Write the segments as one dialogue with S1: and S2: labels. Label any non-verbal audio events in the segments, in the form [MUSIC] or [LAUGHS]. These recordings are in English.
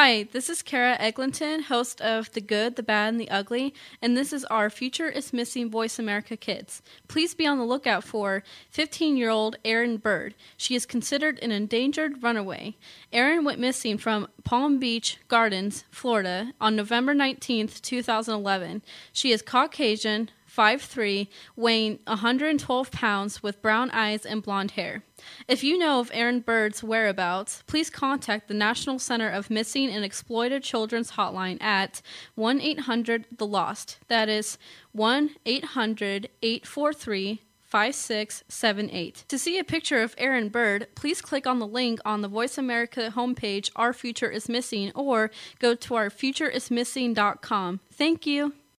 S1: Hi, this is Kara Eglinton, host of The Good, the Bad, and the Ugly, and this is our Future is Missing Voice America Kids. Please be on the lookout for 15 year old Erin Bird. She is considered an endangered runaway. Erin went missing from Palm Beach Gardens, Florida, on November 19, 2011. She is Caucasian, 5'3, weighing 112 pounds, with brown eyes and blonde hair. If you know of Aaron Bird's whereabouts, please contact the National Center of Missing and Exploited Children's Hotline at 1 800 The Lost. That is 1 800 843 5678. To see a picture of Aaron Bird, please click on the link on the Voice America homepage, Our Future is Missing, or go to ourfutureismissing.com. Thank you.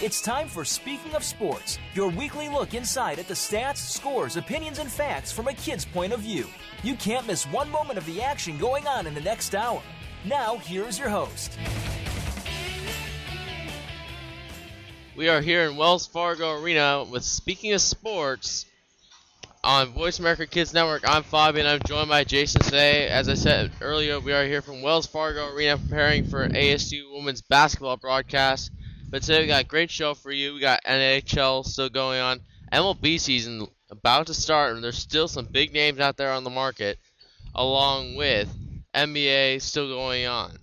S2: It's time for Speaking of Sports, your weekly look inside at the stats, scores, opinions, and facts from a kid's point of view. You can't miss one moment of the action going on in the next hour. Now, here's your host.
S3: We are here in Wells Fargo Arena with Speaking of Sports on Voice America Kids Network. I'm Fabian. I'm joined by Jayson today. As I said earlier, we are here from Wells Fargo Arena preparing for ASU women's basketball broadcast. But today we got a great show for you. We got NHL still going on, MLB season about to start, and there's still some big names out there on the market, along with NBA still going on.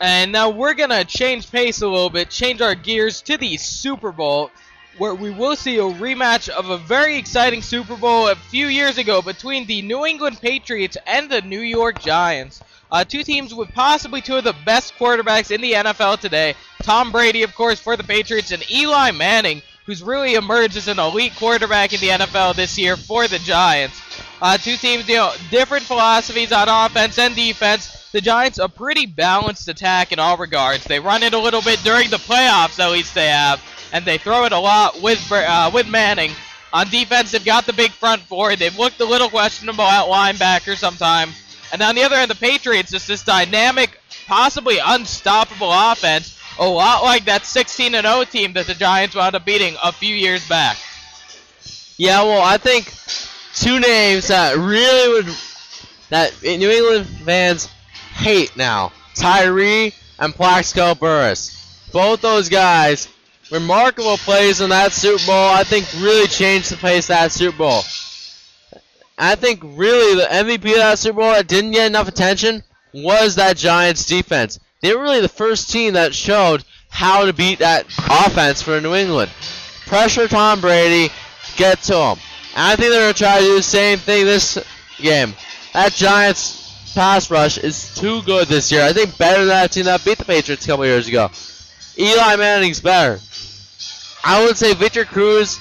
S4: And now we're gonna change pace a little bit, change our gears to the Super Bowl, where we will see a rematch of a very exciting Super Bowl a few years ago between the New England Patriots and the New York Giants. Uh, two teams with possibly two of the best quarterbacks in the NFL today. Tom Brady, of course, for the Patriots, and Eli Manning, who's really emerged as an elite quarterback in the NFL this year for the Giants. Uh, two teams, you know, different philosophies on offense and defense. The Giants, a pretty balanced attack in all regards. They run it a little bit during the playoffs, at least they have, and they throw it a lot with uh, with Manning. On defense, they've got the big front four. They've looked a little questionable at linebacker sometimes. And on the other end, the Patriots, it's this dynamic, possibly unstoppable offense, a lot like that 16 0 team that the Giants wound up beating a few years back.
S3: Yeah, well, I think two names that really would that New England fans hate now: Tyree and Plaxico Burress. Both those guys, remarkable plays in that Super Bowl. I think really changed the pace of that Super Bowl. I think really the MVP of that Super Bowl that didn't get enough attention was that Giants defense. They were really the first team that showed how to beat that offense for New England. Pressure Tom Brady, get to him. And I think they're going to try to do the same thing this game. That Giants pass rush is too good this year. I think better than that team that beat the Patriots a couple years ago. Eli Manning's better. I would say Victor Cruz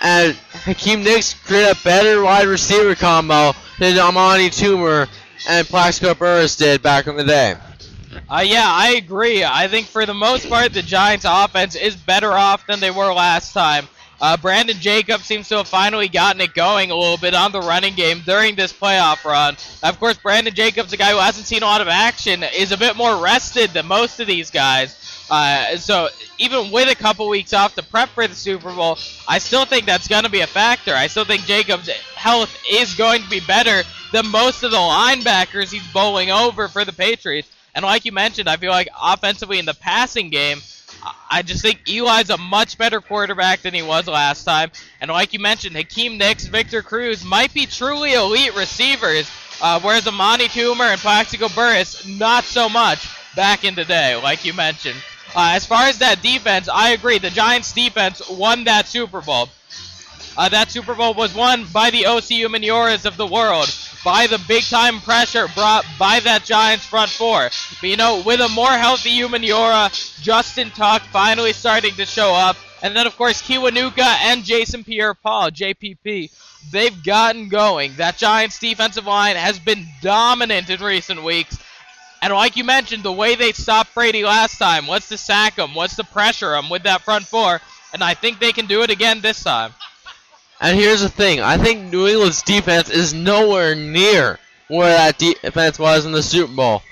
S3: and Hakeem Nicks create a better wide receiver combo than Amani Toomer and Plaxico Burress did back in the day.
S4: Uh, yeah, I agree. I think for the most part, the Giants' offense is better off than they were last time. Uh, Brandon Jacobs seems to have finally gotten it going a little bit on the running game during this playoff run. Of course, Brandon Jacobs, a guy who hasn't seen a lot of action, is a bit more rested than most of these guys. Uh, so even with a couple weeks off to prep for the Super Bowl, I still think that's going to be a factor. I still think Jacobs' health is going to be better than most of the linebackers he's bowling over for the Patriots. And like you mentioned, I feel like offensively in the passing game, I just think Eli's a much better quarterback than he was last time. And like you mentioned, Hakeem Nicks, Victor Cruz might be truly elite receivers, uh, whereas Amani Toomer and Plaxico Burress, not so much back in the day, like you mentioned. Uh, as far as that defense, I agree. The Giants' defense won that Super Bowl. Uh, that Super Bowl was won by the Osi Umenyioras of the world, by the big-time pressure brought by that Giants front four. But, you know, with a more healthy Umenyiora, Justin Tuck finally starting to show up, And then, of course, Kiwanuka and Jason Pierre-Paul, JPP, they've gotten going. That Giants defensive line has been dominant in recent weeks. And like you mentioned, the way they stopped Brady last time, what's to sack him, What's to pressure him with that front four. And I think they can do it again this time.
S3: And here's the thing I think New England's defense is nowhere near where that defense was in the Super Bowl.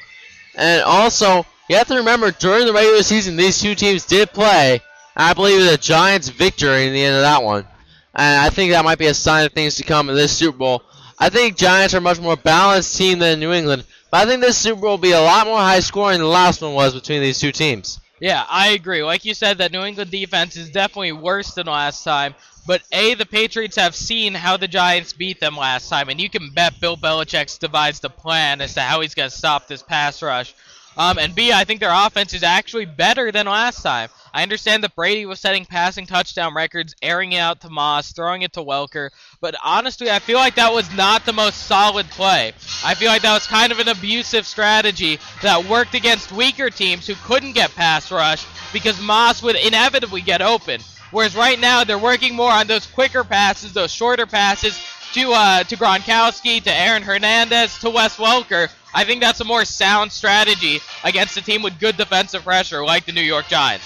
S3: And also, you have to remember during the regular season, these two teams did play. I believe the Giants' victory in the end of that one. And I think that might be a sign of things to come in this Super Bowl. I think Giants are a much more balanced team than New England, but I think this Super Bowl will be a lot more high scoring than the last one was between these two teams.
S4: Yeah, I agree. Like you said, that New England defense is definitely worse than last time. But A, the Patriots have seen how the Giants beat them last time, and you can bet Bill Belichick devised a plan as to how he's going to stop this pass rush. Um, and B, I think their offense is actually better than last time. I understand that Brady was setting passing touchdown records, airing it out to Moss, throwing it to Welker, but honestly, I feel like that was not the most solid play. I feel like that was kind of an abusive strategy that worked against weaker teams who couldn't get pass rush because Moss would inevitably get open. Whereas right now they're working more on those quicker passes, those shorter passes to uh, to Gronkowski, to Aaron Hernandez, to Wes Welker. I think that's a more sound strategy against a team with good defensive pressure like the New York Giants.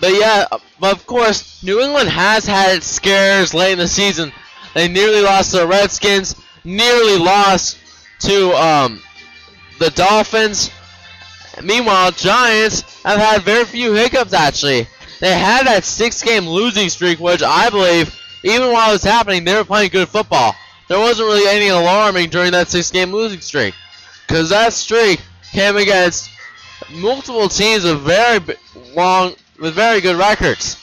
S3: But yeah, of course, New England has had its scares late in the season. They nearly lost to the Redskins, nearly lost to um, the Dolphins. Meanwhile, Giants have had very few hiccups actually. They had that six-game losing streak, which I believe, even while it was happening, they were playing good football. There wasn't really any alarming during that six-game losing streak, because that streak came against multiple teams with very long, with very good records.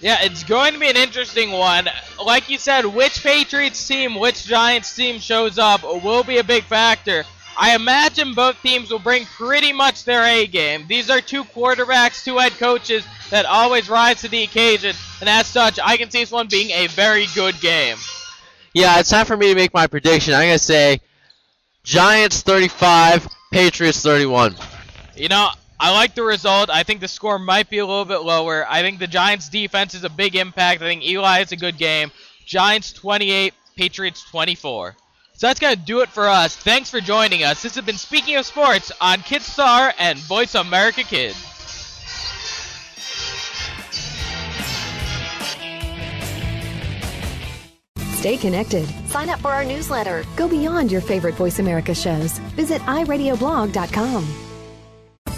S4: Yeah, it's going to be an interesting one. Like you said, which Patriots team, which Giants team shows up will be a big factor. I imagine both teams will bring pretty much their A game. These are two quarterbacks, two head coaches that always rise to the occasion, and as such, I can see this one being a very good game.
S3: Yeah, it's time for me to make my prediction. I'm going to say Giants 35, Patriots 31.
S4: You know, I like the result. I think the score might be a little bit lower. I think the Giants defense is a big impact. I think Eli is a good game. Giants 28, Patriots 24. So that's going to do it for us. Thanks for joining us. This has been Speaking of Sports on Kidstar and Voice America Kids.
S5: Stay connected. Sign up for our newsletter. Go beyond your favorite Voice America shows. Visit iradioblog.com.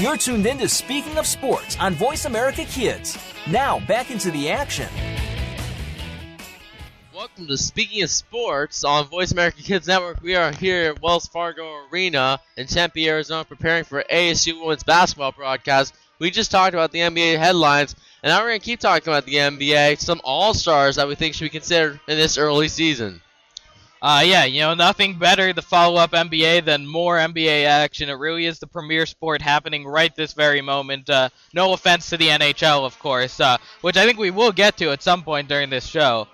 S2: You're tuned in to Speaking of Sports on Voice America Kids. Now, back into the action.
S3: Welcome to Speaking of Sports on Voice America Kids Network. We are here at Wells Fargo Arena in Tempe, Arizona, preparing for ASU women's basketball broadcast. We just talked about the NBA headlines, and now we're going to keep talking about the NBA, some all stars that we think should be considered in this early season.
S4: Uh, yeah, you know, nothing better to follow up NBA than more NBA action. It really is the premier sport happening right this very moment. Uh, no offense to the NHL, of course, uh, which I think we will get to at some point during this show.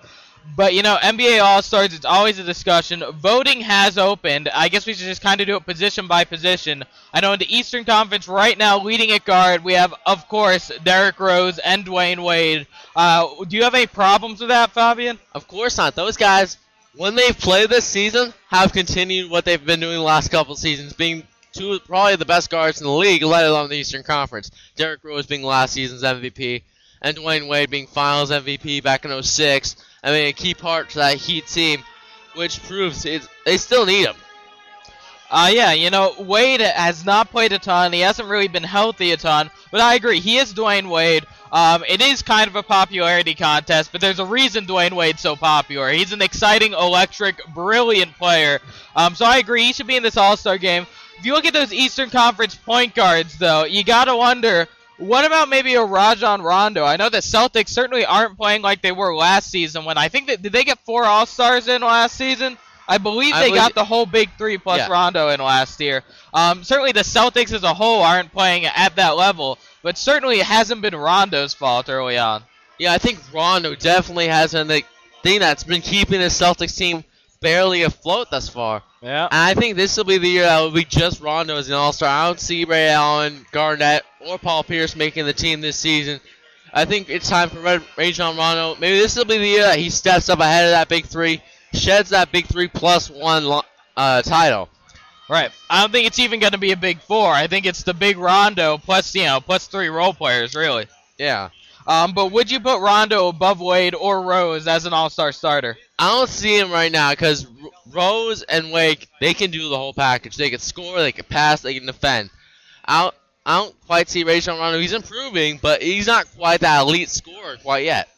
S4: But, you know, NBA All Stars, it's always a discussion. Voting has opened. I guess we should just kind of do it position by position. I know in the Eastern Conference right now, leading at guard, we have, of course, Derrick Rose and Dwyane Wade. Uh, do you have any problems with that, Fabian?
S3: Of course not. Those guys when they've played this season, have continued what they've been doing the last couple seasons, being two probably the best guards in the league, let alone the Eastern Conference. Derrick Rose being last season's MVP, and Dwyane Wade being Finals MVP back in 06. I mean, a key part to that Heat team, which proves it, they still need him.
S4: Uh, yeah, you know, Wade has not played a ton. He hasn't really been healthy a ton. But I agree, he is Dwyane Wade. Um, it is kind of a popularity contest, but there's a reason Dwyane Wade's so popular. He's an exciting, electric, brilliant player. Um, so I agree, he should be in this All-Star game. If you look at those Eastern Conference point guards, though, you gotta wonder, what about maybe a Rajon Rondo? I know the Celtics certainly aren't playing like they were last season when I think that, did they get four All-Stars in last season? I believe they I believe got the whole big three plus yeah. Rondo in last year. Um, certainly the Celtics as a whole aren't playing at that level, but certainly it hasn't been Rondo's fault early on.
S3: Yeah, I think Rondo definitely has been the thing that's been keeping the Celtics team barely afloat thus far.
S4: Yeah.
S3: And I think this will be the year that will be just Rondo as an All-Star. I don't see Ray Allen, Garnett, or Paul Pierce making the team this season. I think it's time for Red Rajon Rondo. Maybe this will be the year that he steps up ahead of that big three sheds that big three plus one uh, title.
S4: Right. I don't think it's even going to be a big four. I think it's the big Rondo plus you know plus three role players really.
S3: Yeah.
S4: Um, but would you put Rondo above Wade or Rose as an All-Star starter?
S3: I don't see him right now because Rose and Wade they can do the whole package. They can score, they can pass, they can defend. I don't, I don't quite see Rajon Rondo. He's improving, but he's not quite that elite scorer quite yet.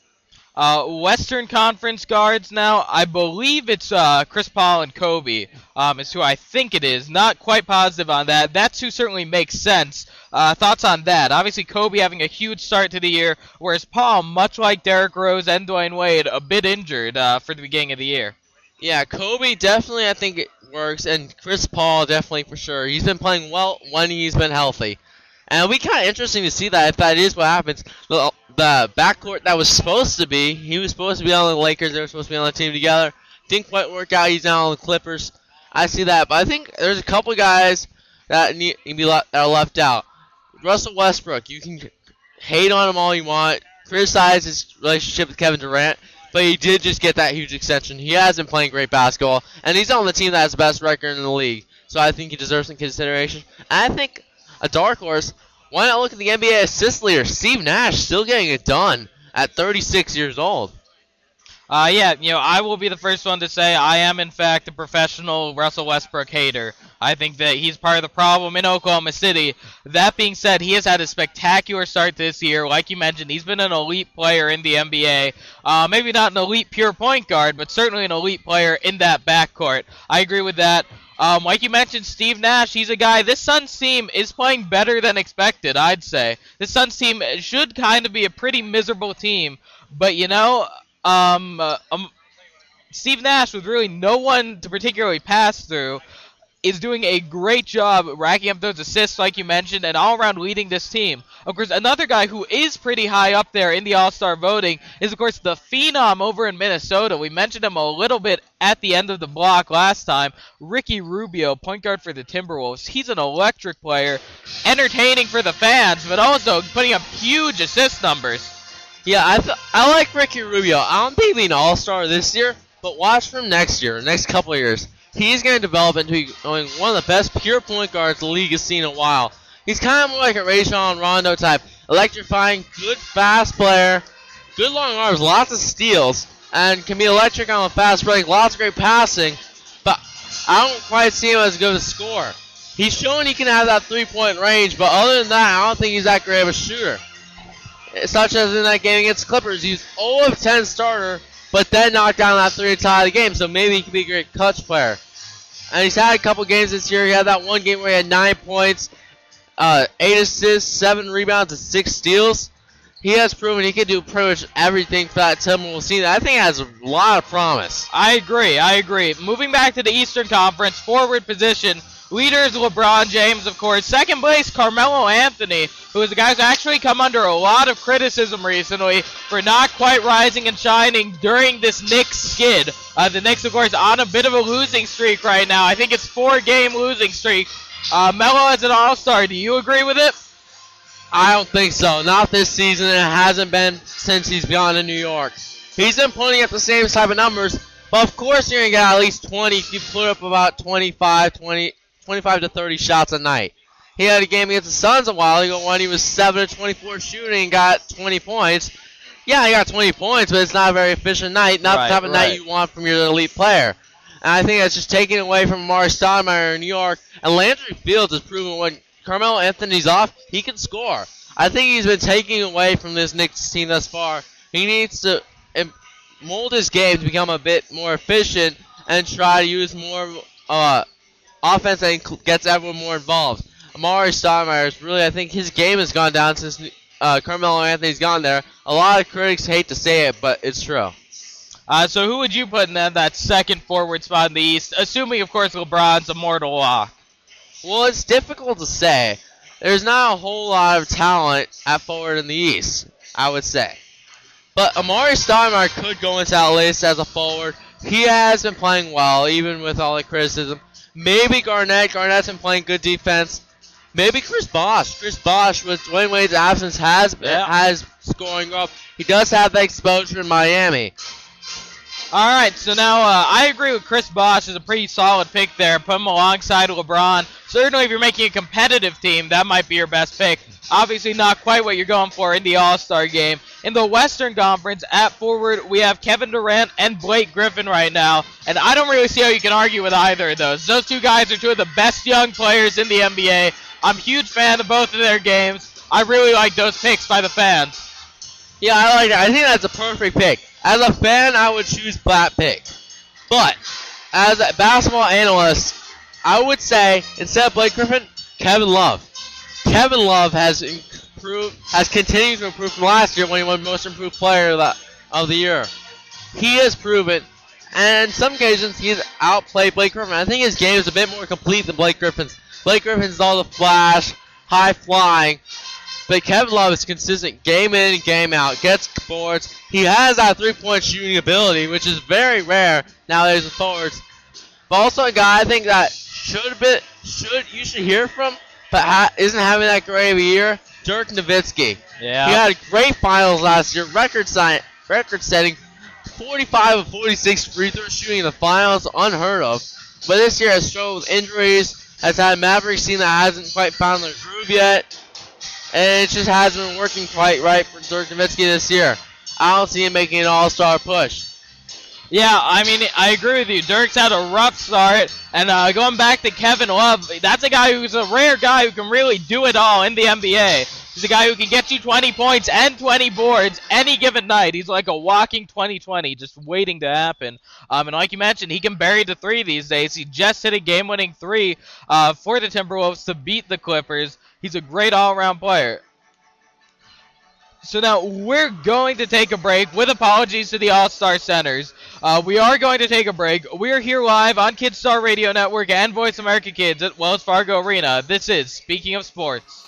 S4: Uh, Western Conference guards now, I believe it's uh, Chris Paul and Kobe um, is who I think it is. Not quite positive on that. That's who certainly makes sense. Uh, thoughts on that? Obviously, Kobe having a huge start to the year, whereas Paul, much like Derrick Rose and Dwyane Wade, a bit injured uh, for the beginning of the year.
S3: Yeah, Kobe definitely I think it works, and Chris Paul definitely for sure. He's been playing well when he's been healthy. And it'll be kind of interesting to see that if that is what happens the backcourt that was supposed to be. He was supposed to be on the Lakers. They were supposed to be on the team together. Didn't quite work out. He's now on the Clippers. I see that, but I think there's a couple guys that need to be that are left out. Russell Westbrook, you can hate on him all you want, criticize his relationship with Kevin Durant, but he did just get that huge extension. He has been playing great basketball, and he's on the team that has the best record in the league. So I think he deserves some consideration. I think a dark horse why not look at the NBA assist leader, Steve Nash, still getting it done at 36 years old?
S4: Uh, yeah, you know, I will be the first one to say I am, in fact, a professional Russell Westbrook hater. I think that he's part of the problem in Oklahoma City. That being said, he has had a spectacular start this year. Like you mentioned, he's been an elite player in the NBA. Uh, maybe not an elite pure point guard, but certainly an elite player in that backcourt. I agree with that. Um, like you mentioned, Steve Nash, he's a guy. This Suns team is playing better than expected, I'd say. This Suns team should kind of be a pretty miserable team, but you know, um, uh, um, Steve Nash with really no one to particularly pass through is doing a great job racking up those assists, like you mentioned, and all around leading this team. Of course, another guy who is pretty high up there in the All Star voting is, of course, the phenom over in Minnesota. We mentioned him a little bit at the end of the block last time. Ricky Rubio, point guard for the Timberwolves. He's an electric player, entertaining for the fans, but also putting up huge assist numbers.
S3: Yeah, I, I like Ricky Rubio. I don't think he'll be an All Star this year, but watch from next year, next couple of years he's going to develop into one of the best pure point guards the league has seen in a while. He's kind of like a Rajon Rondo type, electrifying, good fast player, good long arms, lots of steals, and can be electric on the fast break, lots of great passing. But I don't quite see him as a good scorer. He's shown he can have that three point range, but other than that, I don't think he's that great of a shooter. Such as in that game against Clippers, he's 0 of 10 starter, but then knocked down that three to tie the game, so maybe he can be a great clutch player. And he's had a couple games this year. He had that one game where he had nine points, uh, eight assists, seven rebounds, and six steals. He has proven he can do pretty much everything for that Timberwolves team. I think has a lot of promise.
S4: I agree. I agree. Moving back to the Eastern Conference, forward position. Leaders LeBron James, of course. Second place, Carmelo Anthony, who is a guy who's actually come under a lot of criticism recently for not quite rising and shining during this Knicks skid. Uh, the Knicks, of course, on a bit of a losing streak right now. I think it's four-game losing streak. Uh, Melo as an All-Star. Do you agree with it?
S3: I don't think so. Not this season. It hasn't been since he's gone to New York. He's been putting up the same type of numbers, but of course you're going to get at least 20 if you put up about 25, 20, 25 to 30 shots a night. He had a game against the Suns a while ago when he was 7 to 24 shooting and got 20 points. Yeah, he got 20 points, but it's not a very efficient night. Not
S4: Right,
S3: the type of
S4: right.
S3: night you want from your elite player. And I think that's just taken away from Amar'e Stoudemire in New York. And Landry Fields has proven when Carmelo Anthony's off, he can score. I think he's been taking away from this Knicks team thus far. He needs to mold his game to become a bit more efficient and try to use more uh, offense that gets everyone more involved. Amar'e Stoudemire is really, I think his game has gone down since uh, Carmelo Anthony's gone there. A lot of critics hate to say it, but it's true.
S4: Uh, so who would you put in that, that second forward spot in the East? Assuming, of course, LeBron's a mortal lock.
S3: Well, it's difficult to say. There's not a whole lot of talent at forward in the East, I would say. But Amar'e Stoudemire could go into that list as a forward. He has been playing well, even with all the criticism. Maybe Garnett. Garnett's been playing good defense. Maybe Chris Bosh. Chris Bosh, with Dwyane Wade's absence, has
S4: Yeah.
S3: has scoring up. He does have the exposure in Miami.
S4: All right, so now uh, I agree with Chris Bosh is a pretty solid pick there. Put him alongside LeBron. Certainly, if you're making a competitive team, that might be your best pick. Obviously, not quite what you're going for in the All Star game. In the Western Conference, at forward, we have Kevin Durant and Blake Griffin right now, and I don't really see how you can argue with either of those. Those two guys are two of the best young players in the NBA. I'm a huge fan of both of their games. I really like those picks by the fans.
S3: Yeah, I like that. I think that's a perfect pick. As a fan, I would choose that pick. But as a basketball analyst, I would say instead of Blake Griffin, Kevin Love. Kevin Love has improved, has continued to improve from last year when he won Most Improved Player of the, Year. He has proven, and in some occasions he's outplayed Blake Griffin. I think his game is a bit more complete than Blake Griffin's. Blake Griffin's all the flash, high flying, but Kevin Love is consistent game in game out, gets boards. He has that three point shooting ability, which is very rare nowadays with forwards. But also a guy I think that should be should you should hear from, but ha- isn't having that great of a year. Dirk Nowitzki.
S4: Yeah.
S3: He had great finals last year, record sign, record setting, 45 of 46 free throw shooting in the finals, unheard of. But this year has struggled with injuries, has had a Mavericks team that hasn't quite found their groove yet, and it just hasn't been working quite right for Dirk Nowitzki this year. I don't see him making an all-star push.
S4: Yeah, I mean, I agree with you. Dirk's had a rough start, and uh, going back to Kevin Love, that's a guy who's a rare guy who can really do it all in the NBA. He's a guy who can get you 20 points and 20 boards any given night. He's like a walking 2020, just waiting to happen. Um, and like you mentioned, he can bury the three these days. He just hit a game-winning three uh, for the Timberwolves to beat the Clippers. He's a great all-around player. So now we're going to take a break with apologies to the All Star Centers. Uh, we are going to take a break. We're here live on Kidstar Radio Network and Voice America Kids at Wells Fargo Arena. This is Speaking of Sports.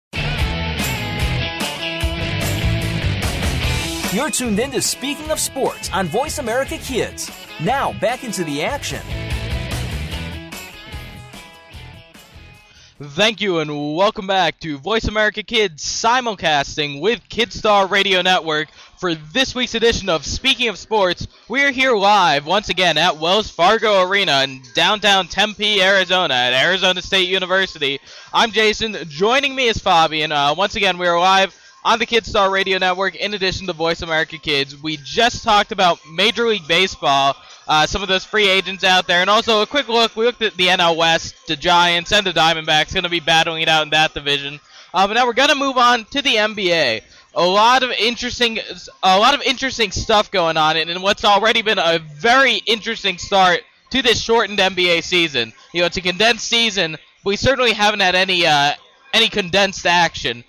S2: You're tuned in to Speaking of Sports on Voice America Kids. Now, back into the action.
S4: Thank you and welcome back to Voice America Kids simulcasting with Kidstar Radio Network for this week's edition of Speaking of Sports. We are here live once again at Wells Fargo Arena in downtown Tempe, Arizona at Arizona State University. I'm Jayson. Joining me is Fabian. Uh, once again, we are live on the Kidstar Radio Network in addition to Voice America Kids. We just talked about Major League Baseball, uh, some of those free agents out there, and also a quick look. We looked at the NL West, the Giants, and the Diamondbacks going to be battling it out in that division. Uh, but now we're going to move on to the NBA. A lot of interesting, a lot of interesting stuff going on, and what's already been a very interesting start to this shortened NBA season. You know, it's a condensed season. But we certainly haven't had any uh, any condensed action.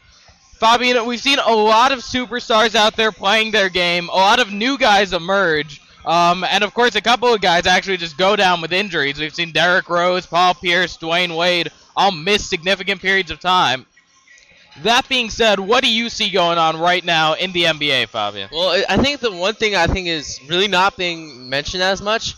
S4: Fabian, we've seen a lot of superstars out there playing their game. A lot of new guys emerge. Um, and of course, a couple of guys actually just go down with injuries. We've seen Derrick Rose, Paul Pierce, Dwyane Wade all miss significant periods of time. That being said, what do you see going on right now in the NBA, Fabian?
S3: Well, I think the one thing I think is really not being mentioned as much,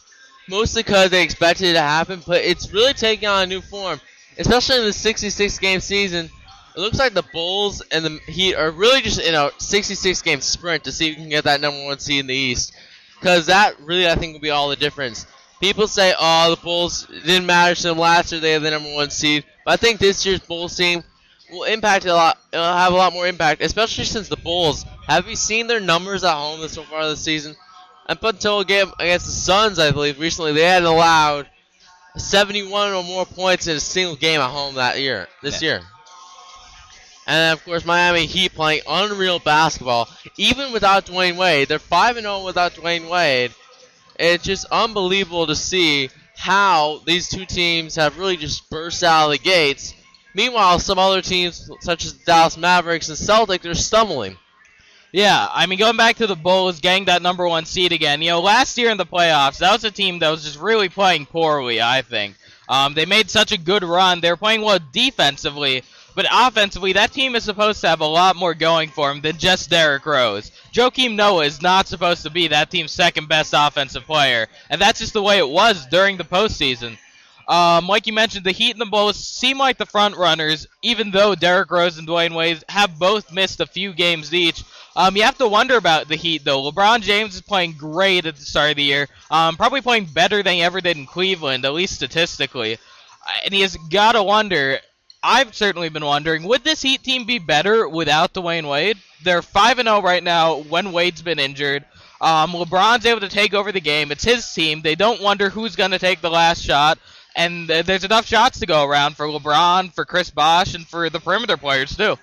S3: mostly because they expected it to happen, but it's really taking on a new form, especially in the 66 game season. It looks like the Bulls and the Heat are really just in a 66 game sprint to see if we can get that number one seed in the East. Because that really, I think, will be all the difference. People say, oh, the Bulls didn't matter to them last year, they have the number one seed. But I think this year's Bulls team will impact a lot, it'll have a lot more impact, especially since the Bulls. Have you seen their numbers at home so far this season? Up until a game against the Suns, I believe, recently, they hadn't allowed 71 or more points in a single game at home that year, this year. And of course, Miami Heat playing unreal basketball, even without Dwyane Wade. They're 5 0 without Dwyane Wade. It's just unbelievable to see how these two teams have really just burst out of the gates. Meanwhile, some other teams, such as Dallas Mavericks and Celtics, are stumbling.
S4: Yeah, I mean, going back to the Bulls getting that number one seed again, you know, last year in the playoffs, that was a team that was just really playing poorly, I think. Um, they made such a good run. They were playing well defensively, but offensively, that team is supposed to have a lot more going for them than just Derrick Rose. Joakim Noah is not supposed to be that team's second best offensive player, and that's just the way it was during the postseason. Um, like you mentioned, the Heat and the Bulls seem like the front runners, even though Derrick Rose and Dwyane Wade have both missed a few games each. Um, you have to wonder about the Heat, though. LeBron James is playing great at the start of the year. Um, probably playing better than he ever did in Cleveland, at least statistically. And he has got to wonder. I've certainly been wondering, would this Heat team be better without Dwyane Wade? They're 5 0 right now when Wade's been injured. Um, LeBron's able to take over the game. It's his team. They don't wonder who's going to take the last shot. and uh, there's enough shots to go around for LeBron, for Chris Bosh, and for the perimeter players too.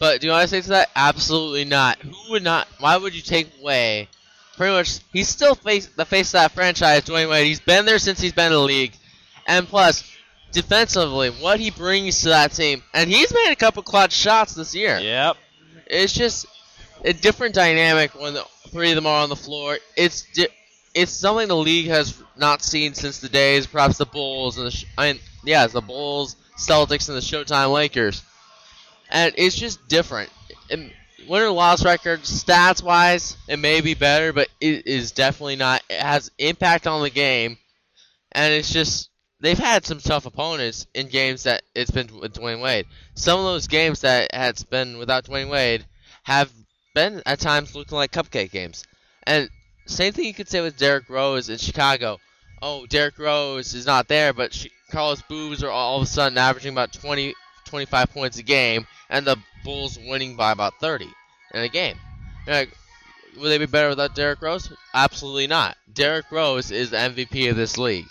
S3: But do you want to say to that? Absolutely not. Who would not? Why would you take away? Pretty much, he's still face the face of that franchise, Dwyane Wade. He's been there since he's been in the league, and plus, defensively, what he brings to that team, and he's made a couple clutch shots this year.
S4: Yep.
S3: It's just a different dynamic when the three of them are on the floor. It's di- it's something the league has not seen since the days, perhaps the Bulls and the sh- I mean, yeah, the Bulls, Celtics, and the Showtime Lakers, and it's just different. And winner loss record, stats wise, it may be better, but it is definitely not. It has impact on the game, and it's just they've had some tough opponents in games that it's been with Dwyane Wade. Some of those games that has been without Dwyane Wade have been at times looking like cupcake games. And same thing you could say with Derrick Rose in Chicago. Oh, Derrick Rose is not there, but she, Carlos Boozer are all of a sudden averaging about 20, 25 points a game, and the Bulls winning by about 30 in a game. You're like, would they be better without Derrick Rose? Absolutely not. Derrick Rose is the MVP of this league.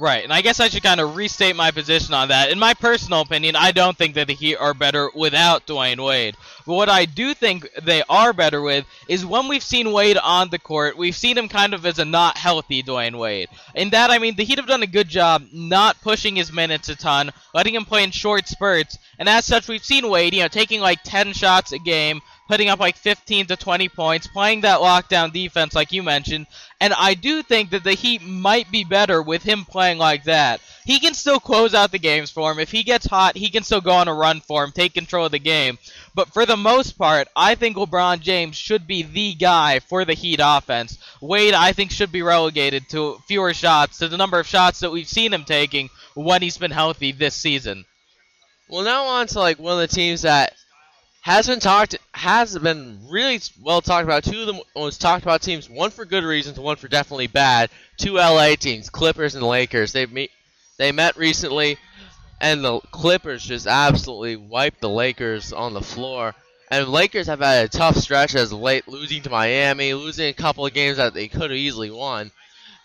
S4: Right, and I guess I should kind of restate my position on that. In my personal opinion, I don't think that the Heat are better without Dwyane Wade. But what I do think they are better with is when we've seen Wade on the court, we've seen him kind of as a not healthy Dwyane Wade. In that, I mean, the Heat have done a good job not pushing his minutes a ton, letting him play in short spurts, and as such, we've seen Wade, you know, taking like 10 shots a game, putting up like 15 to 20 points, playing that lockdown defense like you mentioned. And I do think that the Heat might be better with him playing like that. He can still close out the games for him. If he gets hot, he can still go on a run for him, take control of the game. But for the most part, I think LeBron James should be the guy for the Heat offense. Wade, I think, should be relegated to fewer shots, to the number of shots that we've seen him taking when he's been healthy this season.
S3: Well, now on to like one of the teams that has been talked has been really well talked about. Two of the most talked about teams, one for good reasons, one for definitely bad. Two LA teams, Clippers and Lakers. They meet they met recently, and the Clippers just absolutely wiped the Lakers on the floor. And Lakers have had a tough stretch as late, losing to Miami, losing a couple of games that they could have easily won.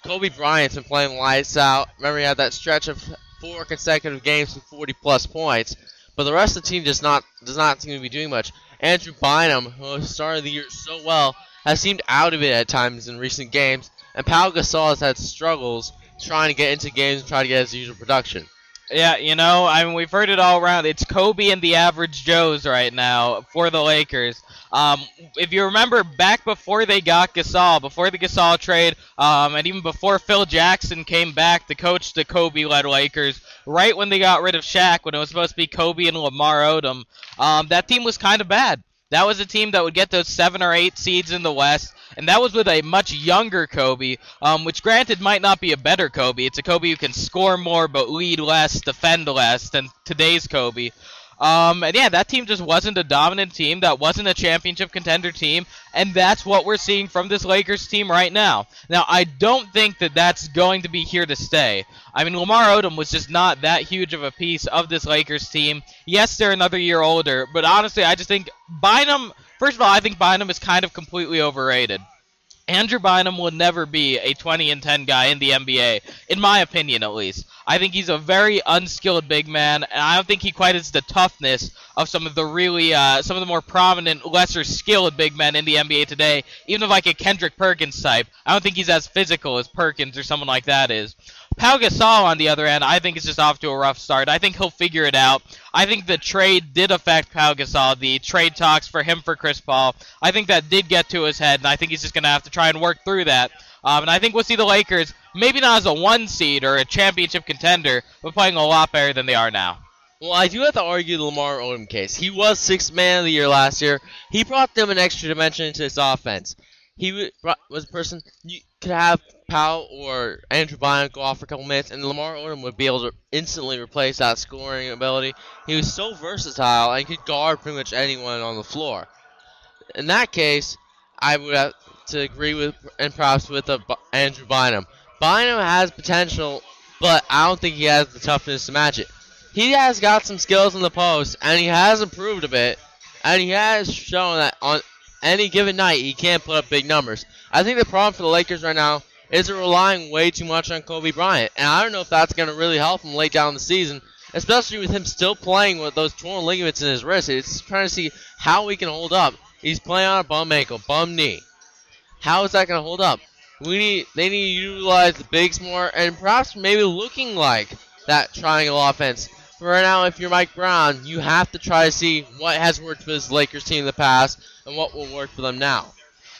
S3: Kobe Bryant's been playing lights out. Remember, he had that stretch of four consecutive games with 40 plus points. But the rest of the team does not does not seem to be doing much. Andrew Bynum, who started the year so well, has seemed out of it at times in recent games, and Pau Gasol has had struggles trying to get into games and try to get his usual production.
S4: Yeah, you know, I mean, we've heard it all around. It's Kobe and the average Joes right now for the Lakers. Um, if you remember back before they got Gasol, before the Gasol trade, um, and even before Phil Jackson came back to coach the Kobe-led Lakers, right when they got rid of Shaq, when it was supposed to be Kobe and Lamar Odom, um, that team was kind of bad. That was a team that would get those seven or eight seeds in the West, and that was with a much younger Kobe, um, which granted might not be a better Kobe. It's a Kobe who can score more but lead less, defend less than today's Kobe. Um, and yeah, that team just wasn't a dominant team. That wasn't a championship contender team. And that's what we're seeing from this Lakers team right now. Now, I don't think that that's going to be here to stay. I mean, Lamar Odom was just not that huge of a piece of this Lakers team. Yes, they're another year older, but honestly, I just think Bynum, first of all, I think Bynum is kind of completely overrated. Andrew Bynum will never be a 20 and 10 guy in the NBA, in my opinion at least. I think he's a very unskilled big man, and I don't think he quite has the toughness of some of the really, uh, some of the more prominent, lesser skilled big men in the NBA today. Even of like a Kendrick Perkins type, I don't think he's as physical as Perkins or someone like that is. Pau Gasol, on the other hand, I think is just off to a rough start. I think he'll figure it out. I think the trade did affect Pau Gasol, the trade talks for him for Chris Paul. I think that did get to his head, and I think he's just going to have to try and work through that. Um, and I think we'll see the Lakers, maybe not as a one seed or a championship contender, but playing a lot better than they are now.
S3: Well, I do have to argue the Lamar Odom case. He was sixth man of the year last year. He brought them an extra dimension into his offense. He was a person you could have Pau or Andrew Bynum go off for a couple minutes, and Lamar Odom would be able to instantly replace that scoring ability. He was so versatile and could guard pretty much anyone on the floor. In that case, I would have to agree with and props with uh, Andrew Bynum. Bynum has potential, but I don't think he has the toughness to match it. He has got some skills in the post, and he has improved a bit, and he has shown that on any given night he can put up big numbers. I think the problem for the Lakers right now is they're relying way too much on Kobe Bryant. And I don't know if that's going to really help him late down the season, especially with him still playing with those torn ligaments in his wrist. It's trying to see how he can hold up. He's playing on a bum ankle, bum knee. How is that going to hold up? We need they need to utilize the bigs more and perhaps maybe looking like that triangle offense. For right now, if you're Mike Brown, you have to try to see what has worked for this Lakers team in the past and what will work for them now.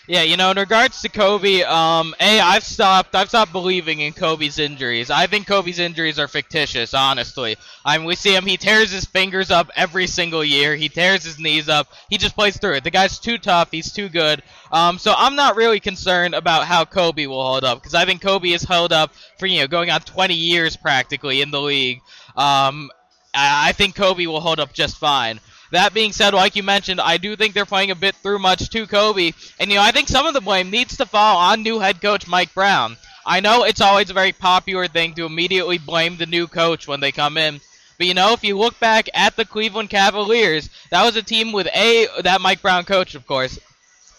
S4: Yeah, you know, in regards to Kobe, um, a I've stopped I've stopped believing in Kobe's injuries. I think Kobe's injuries are fictitious, honestly. I mean, we see him; he tears his fingers up every single year. He tears his knees up. He just plays through it. The guy's too tough. He's too good. Um, so I'm not really concerned about how Kobe will hold up because I think Kobe has held up for you know going on 20 years practically in the league. Um, I, I think Kobe will hold up just fine. That being said, like you mentioned, I do think they're playing a bit through much to Kobe. And, you know, I think some of the blame needs to fall on new head coach Mike Brown. I know it's always a very popular thing to immediately blame the new coach when they come in. But, you know, if you look back at the Cleveland Cavaliers, that was a team with a, that Mike Brown coach, of course.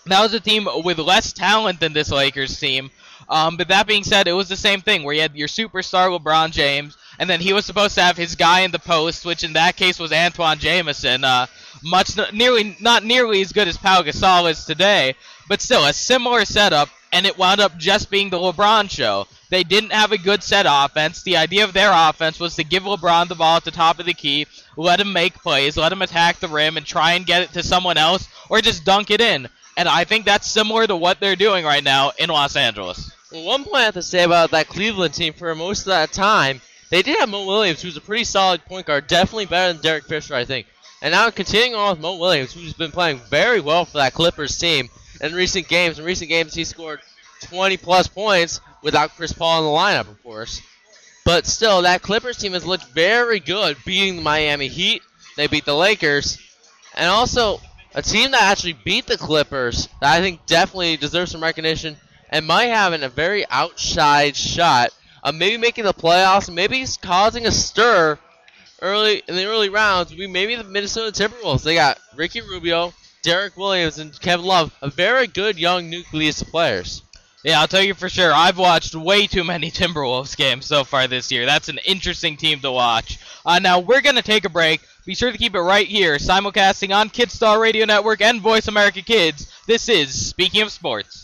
S4: That was a team with less talent than this Lakers team. Um, but that being said, it was the same thing where you had your superstar LeBron James, and then he was supposed to have his guy in the post, which in that case was Antawn Jamison. Uh, much nearly not nearly as good as Pau Gasol is today, but still a similar setup, and it wound up just being the LeBron show. They didn't have a good set offense. The idea of their offense was to give LeBron the ball at the top of the key, let him make plays, let him attack the rim, and try and get it to someone else, or just dunk it in. And I think that's similar to what they're doing right now in Los Angeles.
S3: One point I have to say about that Cleveland team for most of that time they did have Mo Williams, who's a pretty solid point guard, definitely better than Derek Fisher, I think. And now continuing on with Mo Williams, who's been playing very well for that Clippers team in recent games. In recent games, he scored 20 plus points without Chris Paul in the lineup, of course. But still, that Clippers team has looked very good, beating the Miami Heat. They beat the Lakers, and also a team that actually beat the Clippers. That I think definitely deserves some recognition and might have a very outside shot uh, maybe making the playoffs, maybe causing a stir early in the early rounds. We maybe the Minnesota Timberwolves. They got Ricky Rubio, Derrick Williams, and Kevin Love, a very good young nucleus of players.
S4: Yeah, I'll tell you for sure. I've watched way too many [LAUGHS] Timberwolves games so far this year. That's an interesting team to watch. Uh, now we're gonna take a break. Be sure to keep it right here, simulcasting on Kidstar Radio Network and Voice America Kids. This is Speaking of Sports.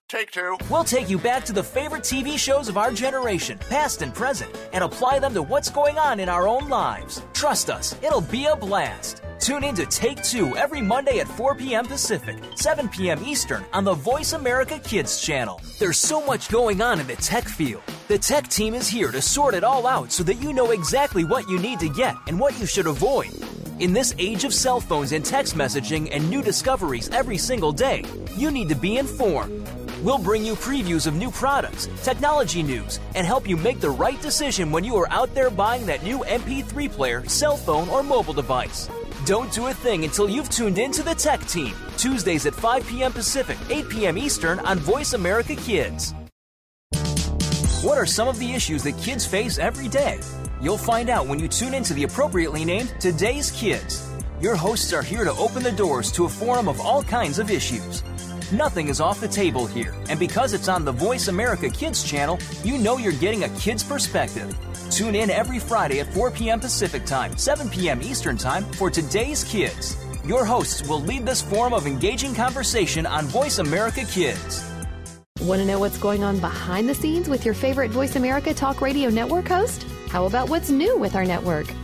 S6: Take two.
S2: We'll take you back to the favorite TV shows of our generation, past and present, and apply them to what's going on in our own lives. Trust us, it'll be a blast. Tune in to Take Two every Monday at 4 p.m. Pacific, 7 p.m. Eastern on the Voice America Kids channel. There's so much going on in the tech field. The tech team is here to sort it all out so that you know exactly what you need to get and what you should avoid. In this age of cell phones and text messaging and new discoveries every single day, you need to be informed. We'll bring you previews of new products, technology news, and help you make the right decision when you are out there buying that new MP3 player, cell phone, or mobile device. Don't do a thing until you've tuned in to the Tech Team, Tuesdays at 5 p.m. Pacific, 8 p.m. Eastern on Voice America Kids. What are some of the issues that kids face every day? You'll find out when you tune into the appropriately named Today's Kids. Your hosts are here to open the doors to a forum of all kinds of issues. Nothing is off the table here, and because it's on the Voice America Kids channel, you know you're getting a kid's perspective. Tune in every Friday at 4 p.m. Pacific Time, 7 p.m. Eastern Time for Today's Kids. Your hosts will lead this forum of engaging conversation on Voice America Kids.
S5: Want to know what's going on behind the scenes with your favorite Voice America Talk Radio Network host? How about what's new with our network?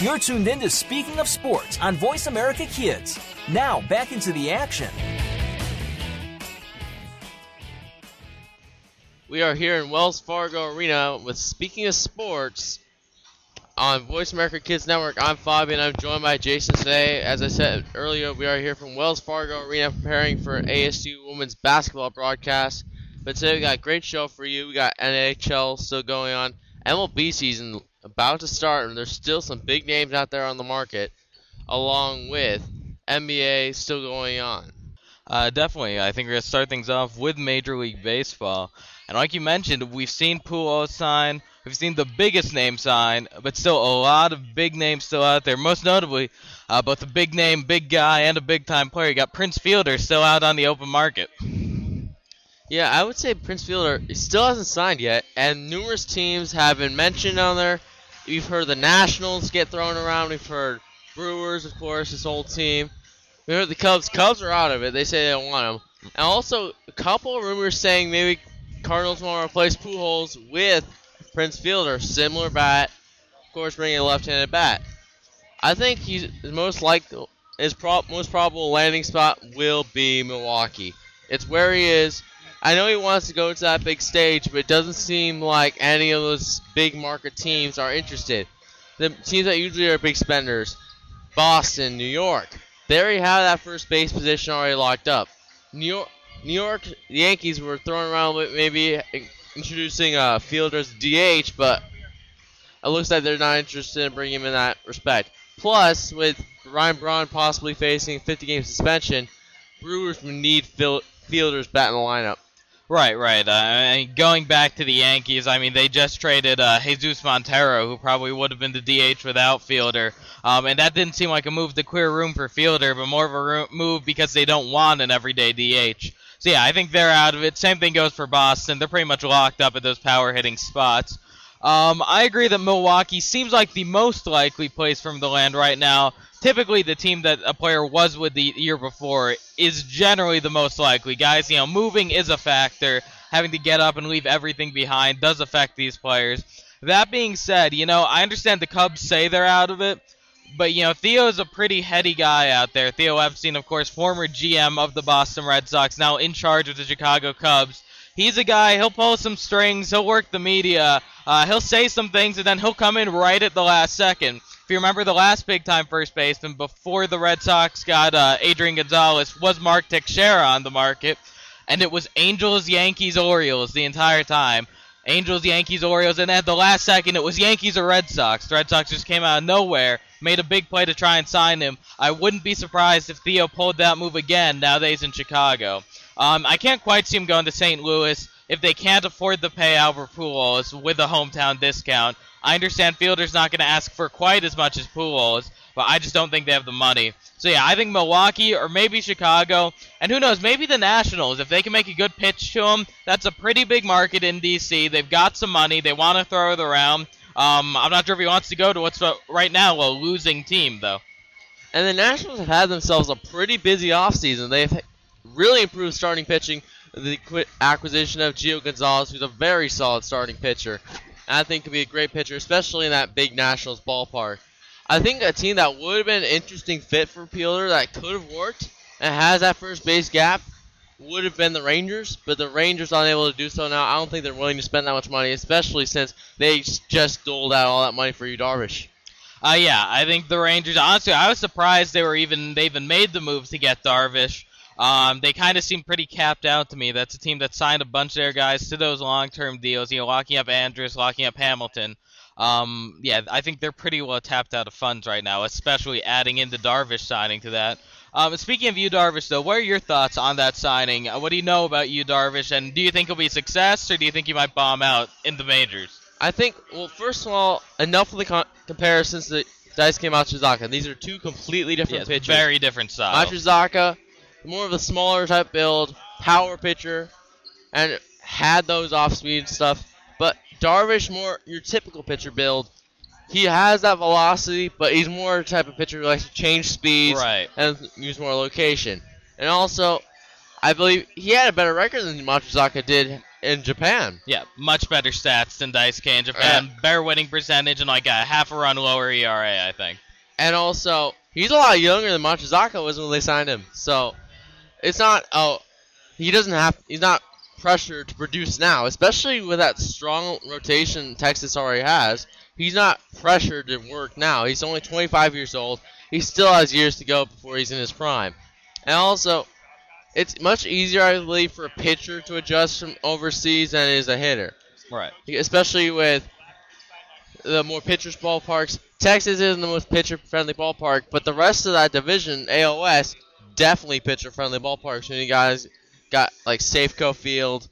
S2: You're tuned in to Speaking of Sports on Voice America Kids. Now, back into the action.
S3: We are here in Wells Fargo Arena with Speaking of Sports on Voice America Kids Network. I'm Fabian. I'm joined by Jayson today. As I said earlier, we are here from Wells Fargo Arena preparing for an ASU women's basketball broadcast. But today we got a great show for you. We got NHL still going on, MLB season about to start, and there's still some big names out there on the market, along with NBA still going on.
S4: Uh, definitely. I think we're going to start things off with Major League Baseball. And like you mentioned, we've seen Pujols sign, we've seen the biggest name sign, but still a lot of big names still out there. Most notably, uh, both a big name, big guy, and a big time player. You got Prince Fielder still out on the open market.
S3: Yeah, I would say Prince Fielder still hasn't signed yet, and numerous teams have been mentioned on there. We've heard the Nationals get thrown around. We've heard Brewers, of course, this whole team. We heard the Cubs. Cubs are out of it. They say they don't want him. And also, a couple of rumors saying maybe Cardinals want to replace Pujols with Prince Fielder. Similar bat. Of course, bringing a left-handed bat. I think he's most likely his most probable landing spot will be Milwaukee. It's where he is. I know he wants to go to that big stage, but it doesn't seem like any of those big market teams are interested. The teams that usually are big spenders, Boston, New York, they already have that first base position already locked up. New York, New York Yankees were throwing around maybe introducing uh, Fielder's DH, but it looks like they're not interested in bringing him in that respect. Plus, with Ryan Braun possibly facing a 50 game suspension, Brewers would need Fielder's bat in the lineup.
S4: Right, right. Uh, going back to the Yankees, I mean, they just traded uh, Jesus Montero, who probably would have been the DH without Fielder. Um, and that didn't seem like a move to clear room for Fielder, but more of a room, move because they don't want an everyday DH. So, yeah, I think they're out of it. Same thing goes for Boston. They're pretty much locked up at those power hitting spots. Um, I agree that Milwaukee seems like the most likely place from the land right now typically the team that a player was with the year before is generally the most likely. Guys, you know, moving is a factor. Having to get up and leave everything behind does affect these players. That being said, you know, I understand the Cubs say they're out of it, but you know, Theo is a pretty heady guy out there. Theo Epstein, of course, former GM of the Boston Red Sox, now in charge of the Chicago Cubs. He's a guy, he'll pull some strings, he'll work the media, uh, he'll say some things, and then he'll come in right at the last second you remember the last big time first baseman before the Red Sox got uh, Adrian Gonzalez was Mark Teixeira on the market, and it was Angels, Yankees, Orioles the entire time. Angels, Yankees, Orioles, and at the last second it was Yankees or Red Sox. The Red Sox just came out of nowhere, made a big play to try and sign him. I wouldn't be surprised if Theo pulled that move again now that he's in Chicago. Um, I can't quite see him going to St. Louis if they can't afford the pay Albert Pujols with a hometown discount. I understand Fielder's not going to ask for quite as much as Pujols, but I just don't think they have the money. So yeah, I think Milwaukee or maybe Chicago, and who knows, maybe the Nationals if they can make a good pitch to them. That's a pretty big market in DC. They've got some money. They want to throw it around. Um, I'm not sure if he wants to go to what's right now a losing team though.
S3: And the Nationals have had themselves a pretty busy offseason. They've really improved starting pitching. The acquisition of Gio Gonzalez, who's a very solid starting pitcher. I think could be a great pitcher, especially in that big Nationals ballpark. I think a team that would have been an interesting fit for Fielder that could have worked and has that first base gap would have been the Rangers, but the Rangers aren't able to do so now. I don't think they're willing to spend that much money, especially since they just doled out all that money for Yu Darvish.
S4: Uh, yeah, I think the Rangers. Honestly, I was surprised they were even they even made the move to get Darvish. Um, they kind of seem pretty capped out to me. That's a team that signed a bunch of their guys to those long-term deals. You know, locking up Andrus, locking up Hamilton. Um, yeah, I think they're pretty well tapped out of funds right now, especially adding in the Darvish signing to that. Um, speaking of Yu Darvish, though, what are your thoughts on that signing? Uh, what do you know about Yu Darvish, and do you think he'll be a success, or do you think he might bomb out in the majors?
S3: I think, well, first of all, enough of the con- comparisons that Daisuke Matsuzaka. These are two completely different
S4: yeah,
S3: pitchers.
S4: Very different style.
S3: Matsuzaka, more of a smaller type build, power pitcher, and had those off-speed stuff. But Darvish, more your typical pitcher build. He has that velocity, but he's more type of pitcher who likes to change speeds
S4: Right.
S3: and use more location. And also, I believe he had a better record than Matsuzaka did in Japan.
S4: Yeah, much better stats than Daisuke in Japan. Better winning percentage and like a half a run lower ERA, I think.
S3: And also, he's a lot younger than Matsuzaka was when they signed him. So, it's not, oh, he doesn't have, he's not pressured to produce now, especially with that strong rotation Texas already has. He's not pressured to work now. He's only 25 years old. He still has years to go before he's in his prime. And also, it's much easier, I believe, for a pitcher to adjust from overseas than it is a hitter.
S4: Right.
S3: Especially with the more pitchers ballparks. Texas isn't the most pitcher friendly ballpark, but the rest of that division, AL West, definitely pitcher friendly ballparks. And you guys got like Safeco Field,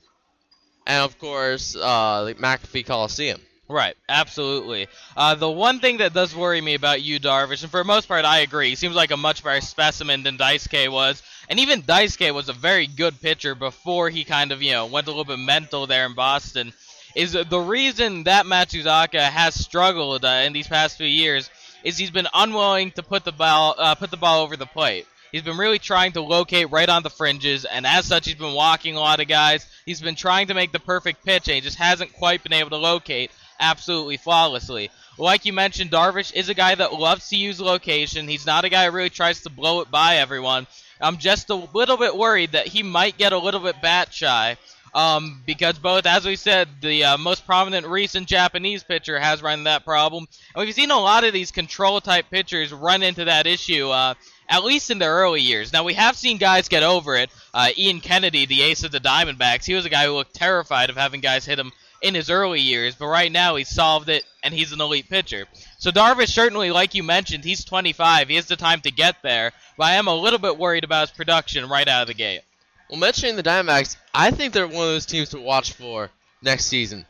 S3: and of course, uh, like McAfee Coliseum.
S4: Right, absolutely. Uh, the one thing that does worry me about Yu Darvish, and for the most part, I agree. He seems like a much better specimen than Daisuke was, and even Daisuke was a very good pitcher before he kind of, you know, went a little bit mental there in Boston. Is the reason that Matsuzaka has struggled uh, in these past few years is he's been unwilling to put the ball uh, put the ball over the plate. He's been really trying to locate right on the fringes, and as such, he's been walking a lot of guys. He's been trying to make the perfect pitch, and he just hasn't quite been able to locate absolutely flawlessly. Like you mentioned, Darvish is a guy that loves to use location. He's not a guy who really tries to blow it by everyone. I'm just a little bit worried that he might get a little bit bat shy. Um, because both, as we said, the uh, most prominent recent Japanese pitcher has run that problem. And we've seen a lot of these control type pitchers run into that issue, uh, at least in their early years. Now, we have seen guys get over it. Uh, Ian Kennedy, the ace of the Diamondbacks, he was a guy who looked terrified of having guys hit him in his early years, but right now he's solved it and he's an elite pitcher. So Darvish certainly, like you mentioned, he's 25. He has the time to get there, but I am a little bit worried about his production right out of the gate.
S3: Well, mentioning the Diamondbacks, I think they're one of those teams to watch for next season.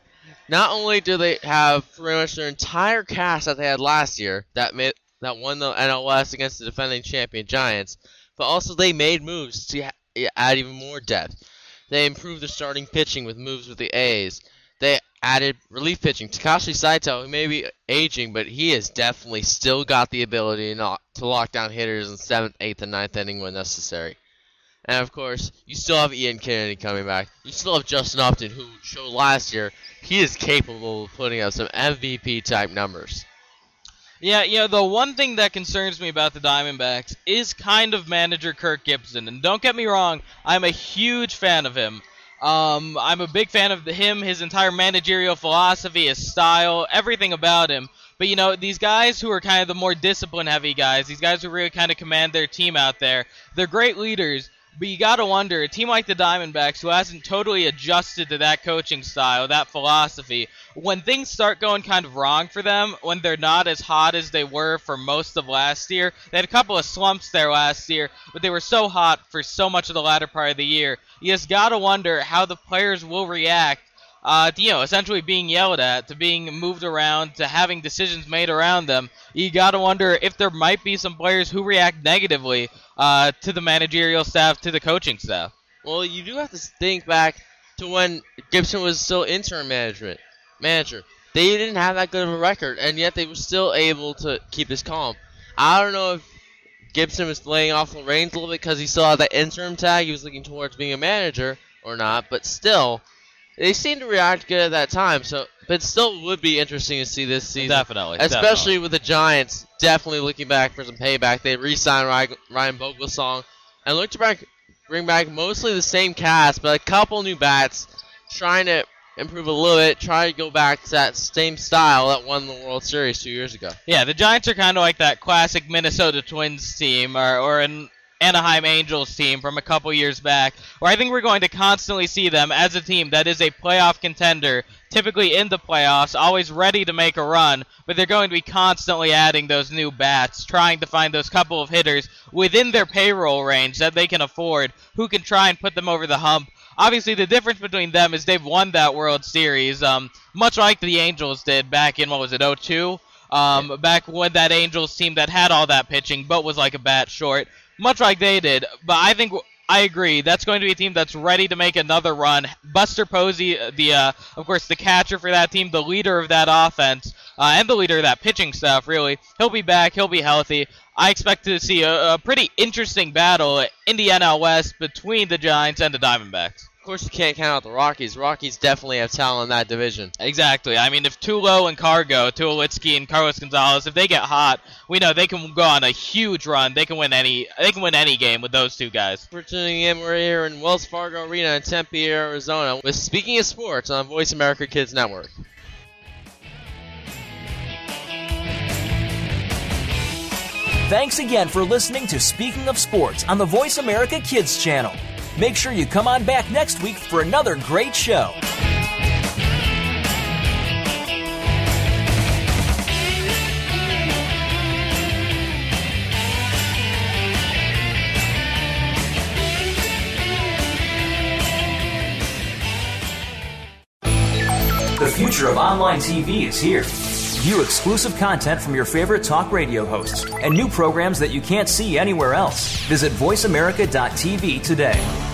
S3: Not only do they have pretty much their entire cast that they had last year that made, that won the NL West against the defending champion Giants, but also they made moves to add even more depth. They improved their starting pitching with moves with the A's. They added relief pitching. Takashi Saito, who may be aging, but he has definitely still got the ability to lock down hitters in seventh, eighth, and ninth inning when necessary. And of course, you still have Ian Kennedy coming back. You still have Justin Upton, who showed last year he is capable of putting up some MVP type numbers.
S4: Yeah, you know, the one thing that concerns me about the Diamondbacks is kind of manager Kirk Gibson. And don't get me wrong, I'm a huge fan of him. Um, I'm a big fan of him, his entire managerial philosophy, his style, everything about him. But you know, these guys who are kind of the more discipline heavy guys, these guys who really kind of command their team out there, they're great leaders. But you gotta wonder, a team like the Diamondbacks, who hasn't totally adjusted to that coaching style, that philosophy, when things start going kind of wrong for them, when they're not as hot as they were for most of last year, they had a couple of slumps there last year, but they were so hot for so much of the latter part of the year. You just gotta wonder how the players will react uh, you know, essentially being yelled at, to being moved around, to having decisions made around them. You got to wonder if there might be some players who react negatively uh, to the managerial staff, to the coaching staff.
S3: Well, you do have to think back to when Gibson was still interim management manager. They didn't have that good of a record, and yet they were still able to keep his calm. I don't know if Gibson was laying off the reins a little bit because he still had that interim tag. He was looking towards being a manager or not, but still, they seemed to react good at that time. So, but still would be interesting to see this season.
S4: Definitely,
S3: especially
S4: definitely.
S3: with the Giants definitely looking back for some payback. They re-signed Ryan, Ryan Vogelsong, and look to back, bring back mostly the same cast, but a couple new bats, trying to improve a little bit, try to go back to that same style that won the World Series two years ago.
S4: Yeah, the Giants are kind of like that classic Minnesota Twins team, or, or an Anaheim Angels team from a couple years back, where I think we're going to constantly see them as a team that is a playoff contender, typically in the playoffs, always ready to make a run, but they're going to be constantly adding those new bats, trying to find those couple of hitters within their payroll range that they can afford, who can try and put them over the hump. Obviously, the difference between them is they've won that World Series, um, much like the Angels did back in, what was it, 02? Um, back when that Angels team that had all that pitching but was like a bat short much like they did. But I think I agree. That's going to be a team that's ready to make another run. Buster Posey, the uh, of course the catcher for that team, the leader of that offense, uh, and the leader of that pitching staff. Really, he'll be back. He'll be healthy. I expect to see a, a pretty interesting battle in the NL West between the Giants and the Diamondbacks
S3: course, you can't count out the Rockies. Rockies definitely have talent in that division.
S4: Exactly. I mean, if Tulo and Cargo, Tulowitzki and Carlos Gonzalez, if they get hot, we know they can go on a huge run. They can win any. They can win any game with those two guys.
S3: For tuning in, we're here in Wells Fargo Arena in Tempe, Arizona, with Speaking of Sports on Voice America Kids Network.
S2: Thanks again for listening to Speaking of Sports on the Voice America Kids channel. Make sure you come on back next week for another great show. The future of online TV is here. View exclusive content from your favorite talk radio hosts and new programs that you can't see anywhere else. Visit VoiceAmerica.tv today.